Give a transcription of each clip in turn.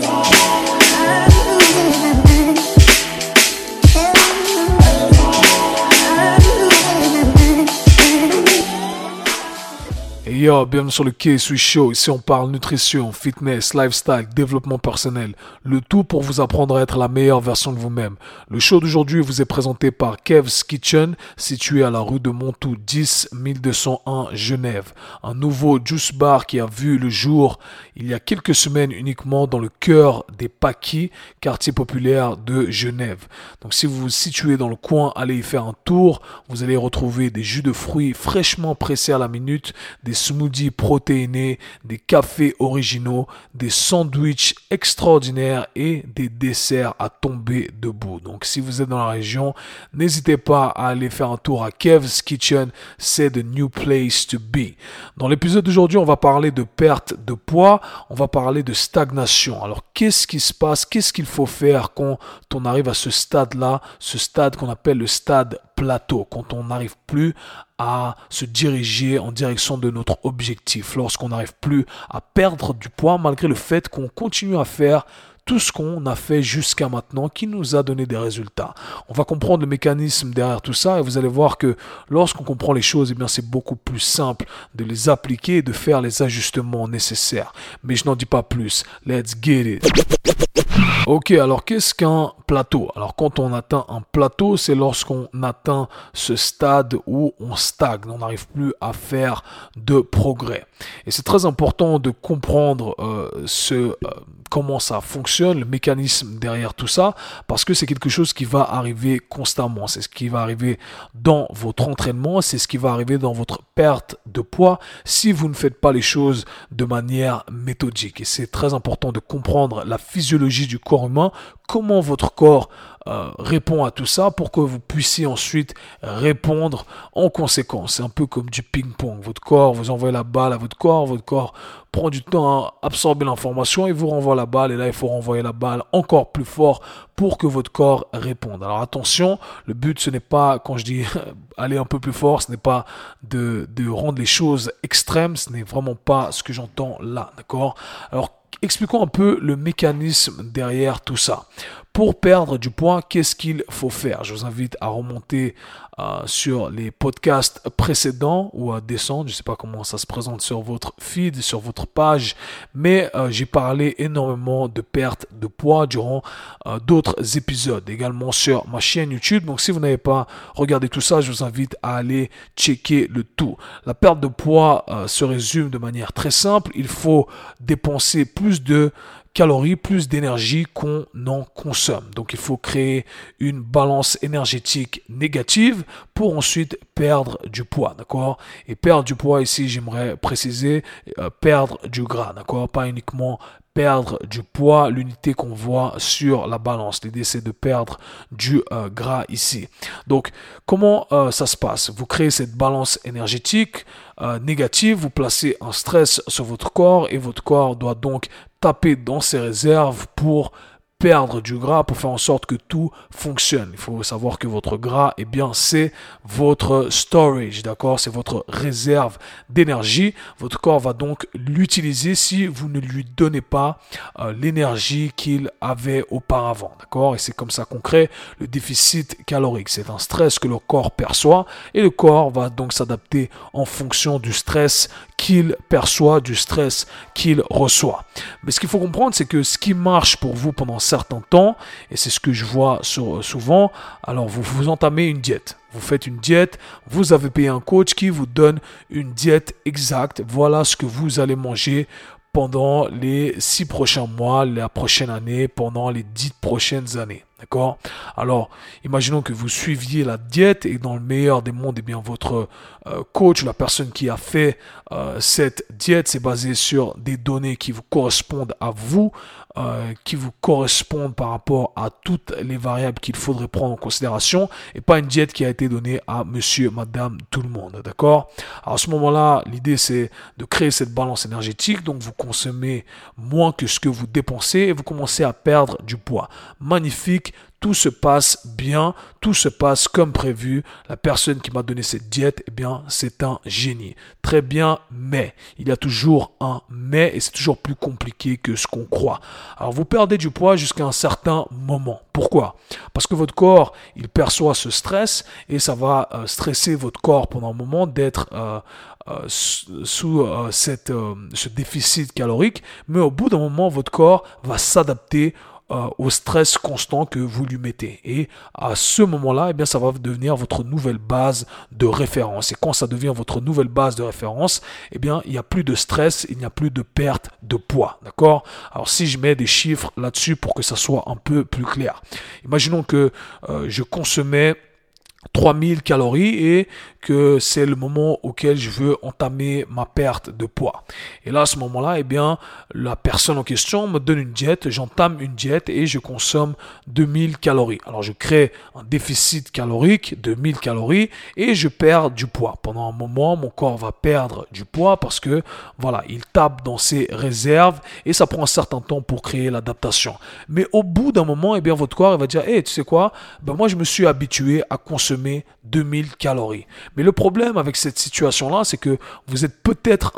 today. Bienvenue sur le KSU Show. Ici, on parle nutrition, fitness, lifestyle, développement personnel. Le tout pour vous apprendre à être la meilleure version de vous-même. Le show d'aujourd'hui vous est présenté par Kev's Kitchen, situé à la rue de Montou 10 1201 Genève. Un nouveau juice bar qui a vu le jour il y a quelques semaines uniquement dans le cœur des Paquis, quartier populaire de Genève. Donc si vous vous situez dans le coin, allez y faire un tour. Vous allez retrouver des jus de fruits fraîchement pressés à la minute, des smoothies protéinés, des cafés originaux, des sandwichs extraordinaires et des desserts à tomber debout. Donc si vous êtes dans la région, n'hésitez pas à aller faire un tour à Kev's Kitchen, c'est the new place to be. Dans l'épisode d'aujourd'hui, on va parler de perte de poids, on va parler de stagnation. Alors qu'est-ce qui se passe, qu'est-ce qu'il faut faire quand on arrive à ce stade-là, ce stade qu'on appelle le stade plateau, quand on n'arrive plus à se diriger en direction de notre objectif, lorsqu'on n'arrive plus à perdre du poids malgré le fait qu'on continue à faire tout ce qu'on a fait jusqu'à maintenant qui nous a donné des résultats. On va comprendre le mécanisme derrière tout ça et vous allez voir que lorsqu'on comprend les choses, eh bien c'est beaucoup plus simple de les appliquer et de faire les ajustements nécessaires. Mais je n'en dis pas plus. Let's get it. Ok, alors qu'est-ce qu'un plateau Alors quand on atteint un plateau, c'est lorsqu'on atteint ce stade où on stagne, on n'arrive plus à faire de progrès. Et c'est très important de comprendre euh, ce, euh, comment ça fonctionne, le mécanisme derrière tout ça, parce que c'est quelque chose qui va arriver constamment. C'est ce qui va arriver dans votre entraînement, c'est ce qui va arriver dans votre perte de poids si vous ne faites pas les choses de manière méthodique. Et c'est très important de comprendre la physiologie du corps humain, comment votre corps euh, répond à tout ça pour que vous puissiez ensuite répondre en conséquence. C'est un peu comme du ping-pong. Votre corps, vous envoyez la balle à votre corps, votre corps prend du temps à absorber l'information et vous renvoie la balle. Et là, il faut renvoyer la balle encore plus fort pour que votre corps réponde. Alors attention, le but, ce n'est pas, quand je dis aller un peu plus fort, ce n'est pas de, de rendre les choses extrêmes, ce n'est vraiment pas ce que j'entends là, d'accord? Alors expliquons un peu le mécanisme derrière tout ça. Pour perdre du poids, qu'est-ce qu'il faut faire? Je vous invite à remonter euh, sur les podcasts précédents ou à descendre. Je ne sais pas comment ça se présente sur votre feed, sur votre page, mais euh, j'ai parlé énormément de perte de poids durant euh, d'autres épisodes, également sur ma chaîne YouTube. Donc si vous n'avez pas regardé tout ça, je vous invite à aller checker le tout. La perte de poids se résume de manière très simple. Il faut dépenser plus de calories, plus d'énergie qu'on en consomme. Donc il faut créer une balance énergétique négative pour ensuite perdre du poids, d'accord? Et perdre du poids ici, j'aimerais préciser, euh, perdre du gras, d'accord? Pas uniquement perdre du poids, l'unité qu'on voit sur la balance. L'idée c'est de perdre du euh, gras ici. Donc comment euh, ça se passe? Vous créez cette balance énergétique négative, vous placez un stress sur votre corps et votre corps doit donc taper dans ses réserves pour perdre du gras pour faire en sorte que tout fonctionne. Il faut savoir que votre gras, eh bien, c'est votre storage, d'accord? C'est votre réserve d'énergie. Votre corps va donc l'utiliser si vous ne lui donnez pas euh, l'énergie qu'il avait auparavant, d'accord? Et c'est comme ça qu'on crée le déficit calorique. C'est un stress que le corps perçoit et le corps va donc s'adapter en fonction du stress qu'il perçoit, du stress qu'il reçoit. Mais ce qu'il faut comprendre, c'est que ce qui marche pour vous pendant certain temps, et c'est ce que je vois souvent, alors vous vous entamez une diète. Vous faites une diète, vous avez payé un coach qui vous donne une diète exacte. Voilà ce que vous allez manger pendant les six prochains mois, la prochaine année, pendant les dix prochaines années. D'accord? Alors, imaginons que vous suiviez la diète et dans le meilleur des mondes, eh bien, votre euh, coach, la personne qui a fait euh, cette diète, c'est basé sur des données qui vous correspondent à vous, euh, qui vous correspondent par rapport à toutes les variables qu'il faudrait prendre en considération et pas une diète qui a été donnée à monsieur, madame, tout le monde. D'accord? Alors, à ce moment-là, l'idée, c'est de créer cette balance énergétique. Donc, vous consommez moins que ce que vous dépensez et vous commencez à perdre du poids. Magnifique tout se passe bien, tout se passe comme prévu. La personne qui m'a donné cette diète, eh bien, c'est un génie. Très bien, mais il y a toujours un mais et c'est toujours plus compliqué que ce qu'on croit. Alors, vous perdez du poids jusqu'à un certain moment. Pourquoi? Parce que votre corps, il perçoit ce stress et ça va euh, stresser votre corps pendant un moment d'être euh, euh, sous ce déficit calorique, mais au bout d'un moment, votre corps va s'adapter euh, au stress constant que vous lui mettez. Et à ce moment-là, eh bien, ça va devenir votre nouvelle base de référence. Et quand ça devient votre nouvelle base de référence, eh bien, il n'y a plus de stress, il n'y a plus de perte de poids. D'accord? Alors, si je mets des chiffres là-dessus pour que ça soit un peu plus clair. Imaginons que euh, je consommais 3000 calories et que c'est le moment auquel je veux entamer ma perte de poids. Et là, à ce moment-là, eh bien, la personne en question me donne une diète, j'entame une diète et je consomme 2000 calories. Alors, je crée un déficit calorique de 1000 calories et je perds du poids. Pendant un moment, mon corps va perdre du poids parce que, voilà, il tape dans ses réserves et ça prend un certain temps pour créer l'adaptation. Mais au bout d'un moment, eh bien, votre corps va dire, hé, tu sais quoi, ben, moi, je me suis habitué à consommer 2000 calories. Mais le problème avec cette situation-là, c'est que vous êtes peut-être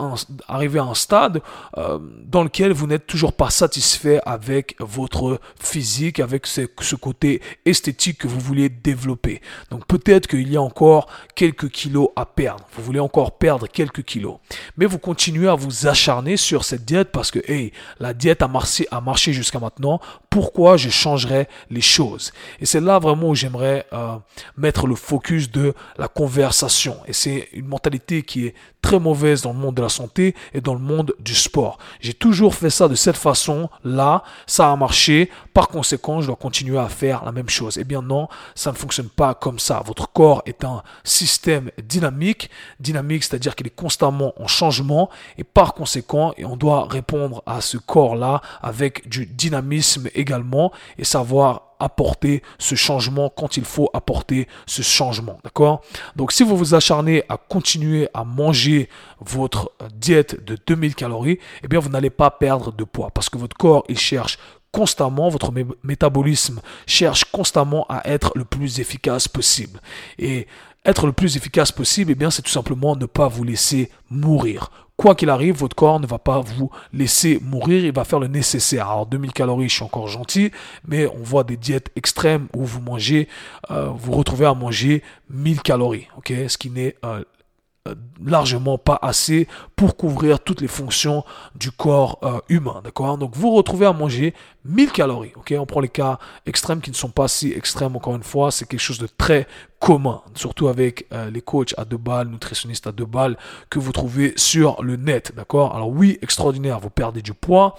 arrivé à un stade euh, dans lequel vous n'êtes toujours pas satisfait avec votre physique, avec ce, côté esthétique que vous vouliez développer. Donc peut-être qu'il y a encore quelques kilos à perdre. Vous voulez encore perdre quelques kilos. Mais vous continuez à vous acharner sur cette diète parce que, hey, la diète a marché, a marché jusqu'à maintenant. Pourquoi je changerais les choses? Et c'est là vraiment où j'aimerais euh, mettre le focus de la conversation et c'est une mentalité qui est très mauvaise dans le monde de la santé et dans le monde du sport. J'ai toujours fait ça de cette façon-là, ça a marché, par conséquent, je dois continuer à faire la même chose. Eh bien non, ça ne fonctionne pas comme ça. Votre corps est un système dynamique, dynamique, c'est-à-dire qu'il est constamment en changement et par conséquent, on doit répondre à ce corps-là avec du dynamisme également et savoir apporter ce changement quand il faut apporter ce changement. D'accord? Donc si vous vous acharnez à continuer à manger votre diète de 2000 calories, eh bien vous n'allez pas perdre de poids parce que votre corps il cherche constamment, votre métabolisme cherche constamment à être le plus efficace possible. Et être le plus efficace possible, eh bien, c'est tout simplement ne pas vous laisser mourir. Quoi qu'il arrive, votre corps ne va pas vous laisser mourir, il va faire le nécessaire. Alors 2000 calories, je suis encore gentil, mais on voit des diètes extrêmes où vous mangez, euh, vous retrouvez à manger 1000 calories, ok, ce qui n'est euh, largement pas assez pour couvrir toutes les fonctions du corps euh, humain, d'accord? Donc vous retrouvez à manger 1000 calories, ok? On prend les cas extrêmes qui ne sont pas si extrêmes, encore une fois, c'est quelque chose de très commun, surtout avec euh, les coachs à deux balles, nutritionnistes à deux balles que vous trouvez sur le net, d'accord? Alors oui, extraordinaire, vous perdez du poids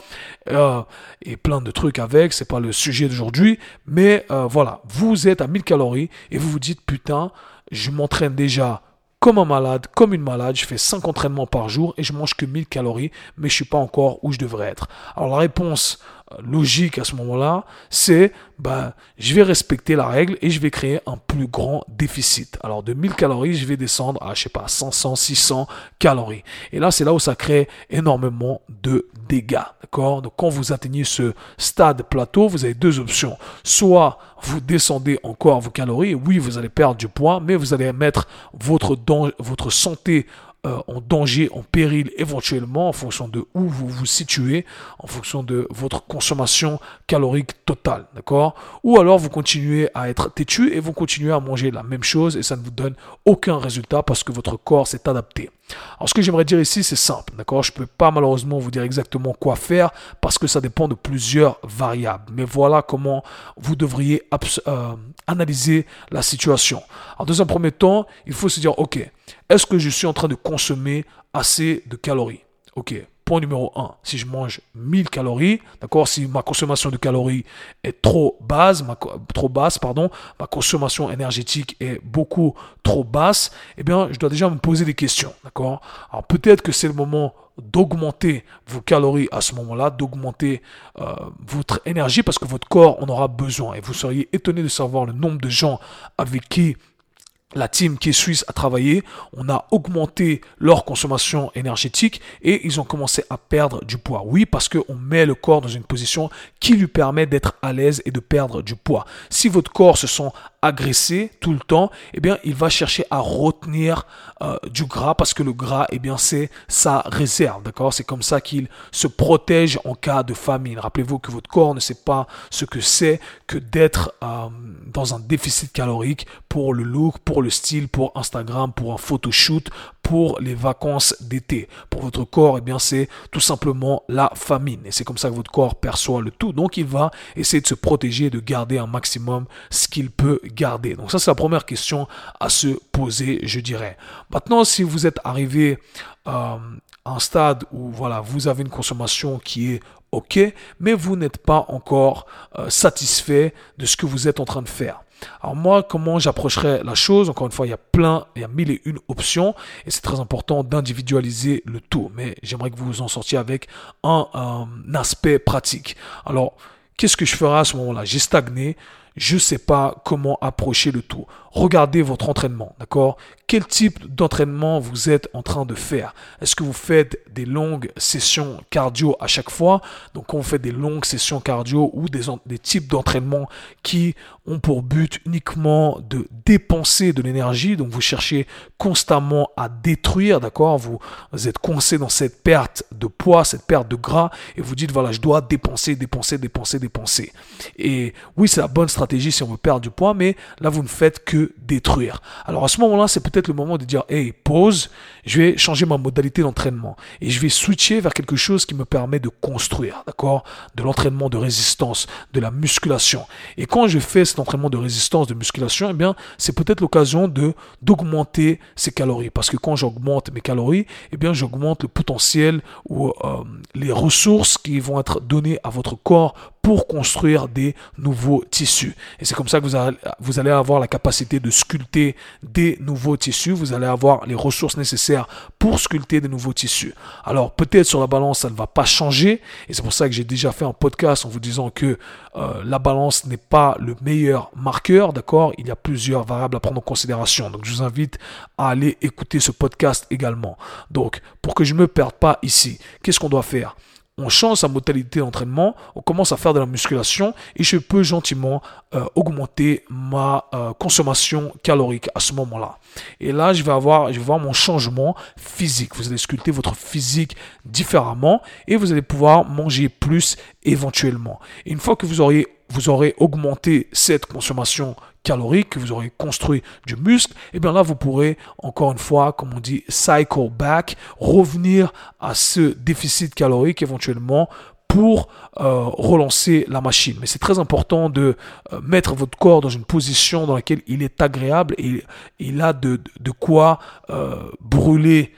et plein de trucs avec, c'est pas le sujet d'aujourd'hui, mais voilà, vous êtes à 1000 calories et vous vous dites putain, je m'entraîne déjà comme un malade, comme une malade. Je fais 5 entraînements par jour et je mange que 1000 calories, mais je suis pas encore où je devrais être. Alors la réponse logique à ce moment-là, c'est ben, je vais respecter la règle et je vais créer un plus grand déficit. Alors de 1000 calories, je vais descendre à, je sais pas, 500, 600 calories. Et là, c'est là où ça crée énormément de dégâts. D'accord? Donc quand vous atteignez ce stade plateau, vous avez deux options. Soit vous descendez encore vos calories, oui, vous allez perdre du poids, mais vous allez mettre votre, votre santé euh, en danger, en péril éventuellement en fonction de où vous vous situez, en fonction de votre consommation calorique totale, d'accord? Ou alors vous continuez à être têtu et vous continuez à manger la même chose et ça ne vous donne aucun résultat parce que votre corps s'est adapté. Alors ce que j'aimerais dire ici, c'est simple, d'accord? Je ne peux pas malheureusement vous dire exactement quoi faire parce que ça dépend de plusieurs variables. Mais voilà comment vous devriez euh, analyser la situation. En deuxième premier temps, il faut se dire, ok, est-ce que je suis en train de consommer assez de calories? Ok, point numéro 1, si je mange 1000 calories, d'accord, si ma consommation de calories est trop basse, basse, pardon, ma consommation énergétique est beaucoup trop basse, eh bien, je dois déjà me poser des questions, d'accord? Alors peut-être que c'est le moment d'augmenter vos calories à ce moment-là, d'augmenter euh, votre énergie parce que votre corps en aura besoin. Et vous seriez étonné de savoir le nombre de gens avec qui la team qui est suisse a travaillé, on a augmenté leur consommation énergétique et ils ont commencé à perdre du poids. Oui, parce qu'on met le corps dans une position qui lui permet d'être à l'aise et de perdre du poids. Si votre corps se sent agressé tout le temps, eh bien, il va chercher à retenir euh, du gras parce que le gras, eh bien, c'est sa réserve, d'accord? C'est comme ça qu'il se protège en cas de famine. Rappelez-vous que votre corps ne sait pas ce que c'est que d'être euh, dans un déficit calorique pour le look, pour le style, pour Instagram, pour un photoshoot, pour les vacances d'été. Pour votre corps, eh bien, c'est tout simplement la famine. Et c'est comme ça que votre corps perçoit le tout. Donc, il va essayer de se protéger, de garder un maximum ce qu'il peut garder. Donc, ça, c'est la première question à se poser, je dirais. Maintenant, si vous êtes arrivé euh, à un stade où, voilà, vous avez une consommation qui est OK, mais vous n'êtes pas encore euh, satisfait de ce que vous êtes en train de faire. Alors moi, comment j'approcherais la chose? Encore une fois, il y a plein, il y a mille et une options et c'est très important d'individualiser le tout. Mais j'aimerais que vous vous en sortiez avec un, aspect pratique. Alors, qu'est-ce que je ferai à ce moment-là? J'ai stagné, je ne sais pas comment approcher le tout. Regardez votre entraînement, d'accord? Quel type d'entraînement vous êtes en train de faire? Est-ce que vous faites des longues sessions cardio à chaque fois? Donc quand vous faites des longues sessions cardio ou des, types d'entraînement qui ont pour but uniquement de dépenser de l'énergie, donc vous cherchez constamment à détruire, d'accord? Vous êtes coincé dans cette perte de poids, cette perte de gras, et vous dites, voilà, je dois dépenser, dépenser, dépenser, dépenser. Et oui, c'est la bonne stratégie si on veut perdre du poids, mais là, vous ne faites que détruire. Alors à ce moment-là, c'est peut-être le moment de dire, hey, pause, je vais changer ma modalité d'entraînement et je vais switcher vers quelque chose qui me permet de construire, d'accord? De l'entraînement de résistance, de la musculation. Et quand je fais cet entraînement de résistance, de musculation, eh bien, c'est peut-être l'occasion de d'augmenter ses calories. Parce que quand j'augmente mes calories, eh bien, j'augmente le potentiel ou euh, les ressources qui vont être données à votre corps pour construire des nouveaux tissus. Et c'est comme ça que vous allez, vous allez avoir la capacité de sculpter des nouveaux tissus. Vous allez avoir les ressources nécessaires pour sculpter des nouveaux tissus. Alors peut-être sur la balance, ça ne va pas changer. Et c'est pour ça que j'ai déjà fait un podcast en vous disant que euh, la balance n'est pas le meilleur marqueur. D'accord? Il y a plusieurs variables à prendre en considération. Donc je vous invite à aller écouter ce podcast également. Donc pour que je ne me perde pas ici, qu'est-ce qu'on doit faire? On change sa modalité d'entraînement, on commence à faire de la musculation et je peux gentiment euh, augmenter ma euh, consommation calorique à ce moment-là. Et là, je vais avoir, je vais mon changement physique. Vous allez sculpter votre physique différemment et vous allez pouvoir manger plus éventuellement. Une fois que vous auriez vous aurez augmenté cette consommation calorique, que vous aurez construit du muscle, et bien là, vous pourrez, encore une fois, comme on dit, cycle back, revenir à ce déficit calorique éventuellement pour euh, relancer la machine. Mais c'est très important de euh, mettre votre corps dans une position dans laquelle il est agréable et il a de, quoi euh, brûler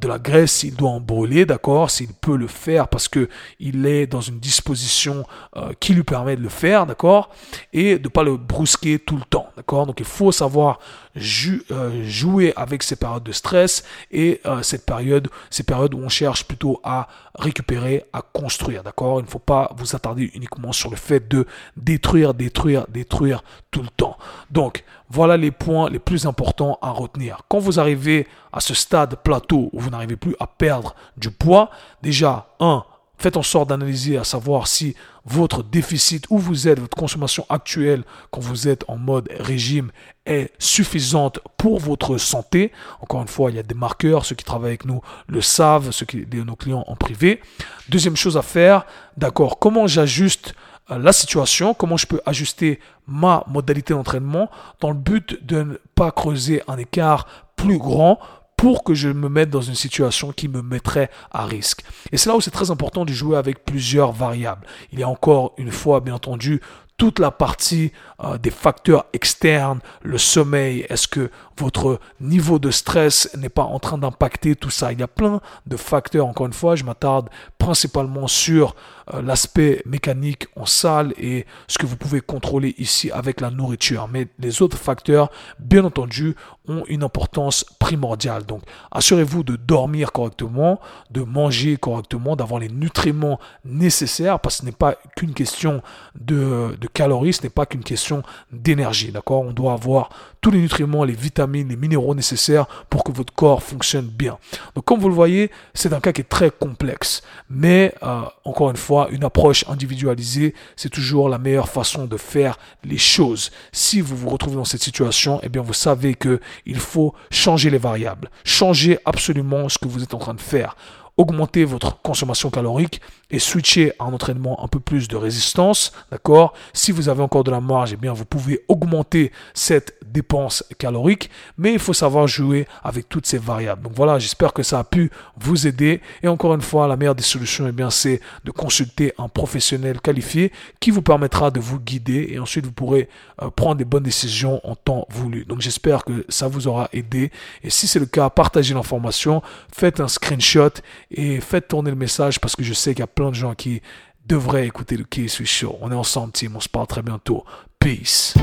de la graisse s'il doit en brûler, d'accord, s'il peut le faire parce que il est dans une disposition euh, qui lui permet de le faire, d'accord, et de pas le brusquer tout le temps, d'accord. Donc il faut savoir euh, jouer avec ces périodes de stress et cette période, ces périodes où on cherche plutôt à récupérer, à construire, d'accord. Il ne faut pas vous attarder uniquement sur le fait de détruire, détruire, détruire tout le temps. Donc voilà les points les plus importants à retenir. Quand vous arrivez à ce stade plateau où vous n'arrivez plus à perdre du poids, déjà, un, faites en sorte d'analyser à savoir si votre déficit où vous êtes, votre consommation actuelle quand vous êtes en mode régime est suffisante pour votre santé. Encore une fois, il y a des marqueurs, ceux qui travaillent avec nous le savent, ceux qui nos clients en privé. Deuxième chose à faire, d'accord, comment j'ajuste la situation, comment je peux ajuster ma modalité d'entraînement dans le but de ne pas creuser un écart plus grand pour que je me mette dans une situation qui me mettrait à risque. Et c'est là où c'est très important de jouer avec plusieurs variables. Il y a encore une fois, bien entendu, toute la partie euh, des facteurs externes, le sommeil, est-ce que votre niveau de stress n'est pas en train d'impacter tout ça Il y a plein de facteurs, encore une fois, je m'attarde principalement sur euh, l'aspect mécanique en salle et ce que vous pouvez contrôler ici avec la nourriture. Mais les autres facteurs, bien entendu, ont une importance primordiale. Donc, assurez-vous de dormir correctement, de manger correctement, d'avoir les nutriments nécessaires, parce que ce n'est pas qu'une question de, de calories, ce n'est pas qu'une question d'énergie. D'accord? On doit avoir tous les nutriments, les vitamines, les minéraux nécessaires pour que votre corps fonctionne bien. Donc comme vous le voyez, c'est un cas qui est très complexe. Mais euh, encore une fois, une approche individualisée, c'est toujours la meilleure façon de faire les choses. Si vous vous retrouvez dans cette situation, eh bien vous savez que il faut changer les variables, changer absolument ce que vous êtes en train de faire augmenter votre consommation calorique et switcher à un entraînement un peu plus de résistance, d'accord? Si vous avez encore de la marge, eh bien vous pouvez augmenter cette dépense calorique, mais il faut savoir jouer avec toutes ces variables. Donc voilà, j'espère que ça a pu vous aider et encore une fois, la meilleure des solutions eh bien c'est de consulter un professionnel qualifié qui vous permettra de vous guider et ensuite vous pourrez euh, prendre des bonnes décisions en temps voulu. Donc j'espère que ça vous aura aidé et si c'est le cas, partagez l'information, faites un screenshot et faites tourner le message parce que je sais qu'il y a plein de gens qui devraient écouter le K-Swiss Show. On est ensemble, team. On se parle très bientôt. Peace.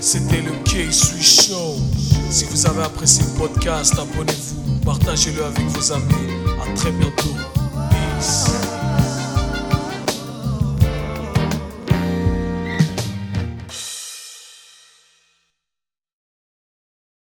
C'était le K-Swiss Show. Si vous avez apprécié le podcast, abonnez-vous, partagez-le avec vos amis. À très bientôt. Peace.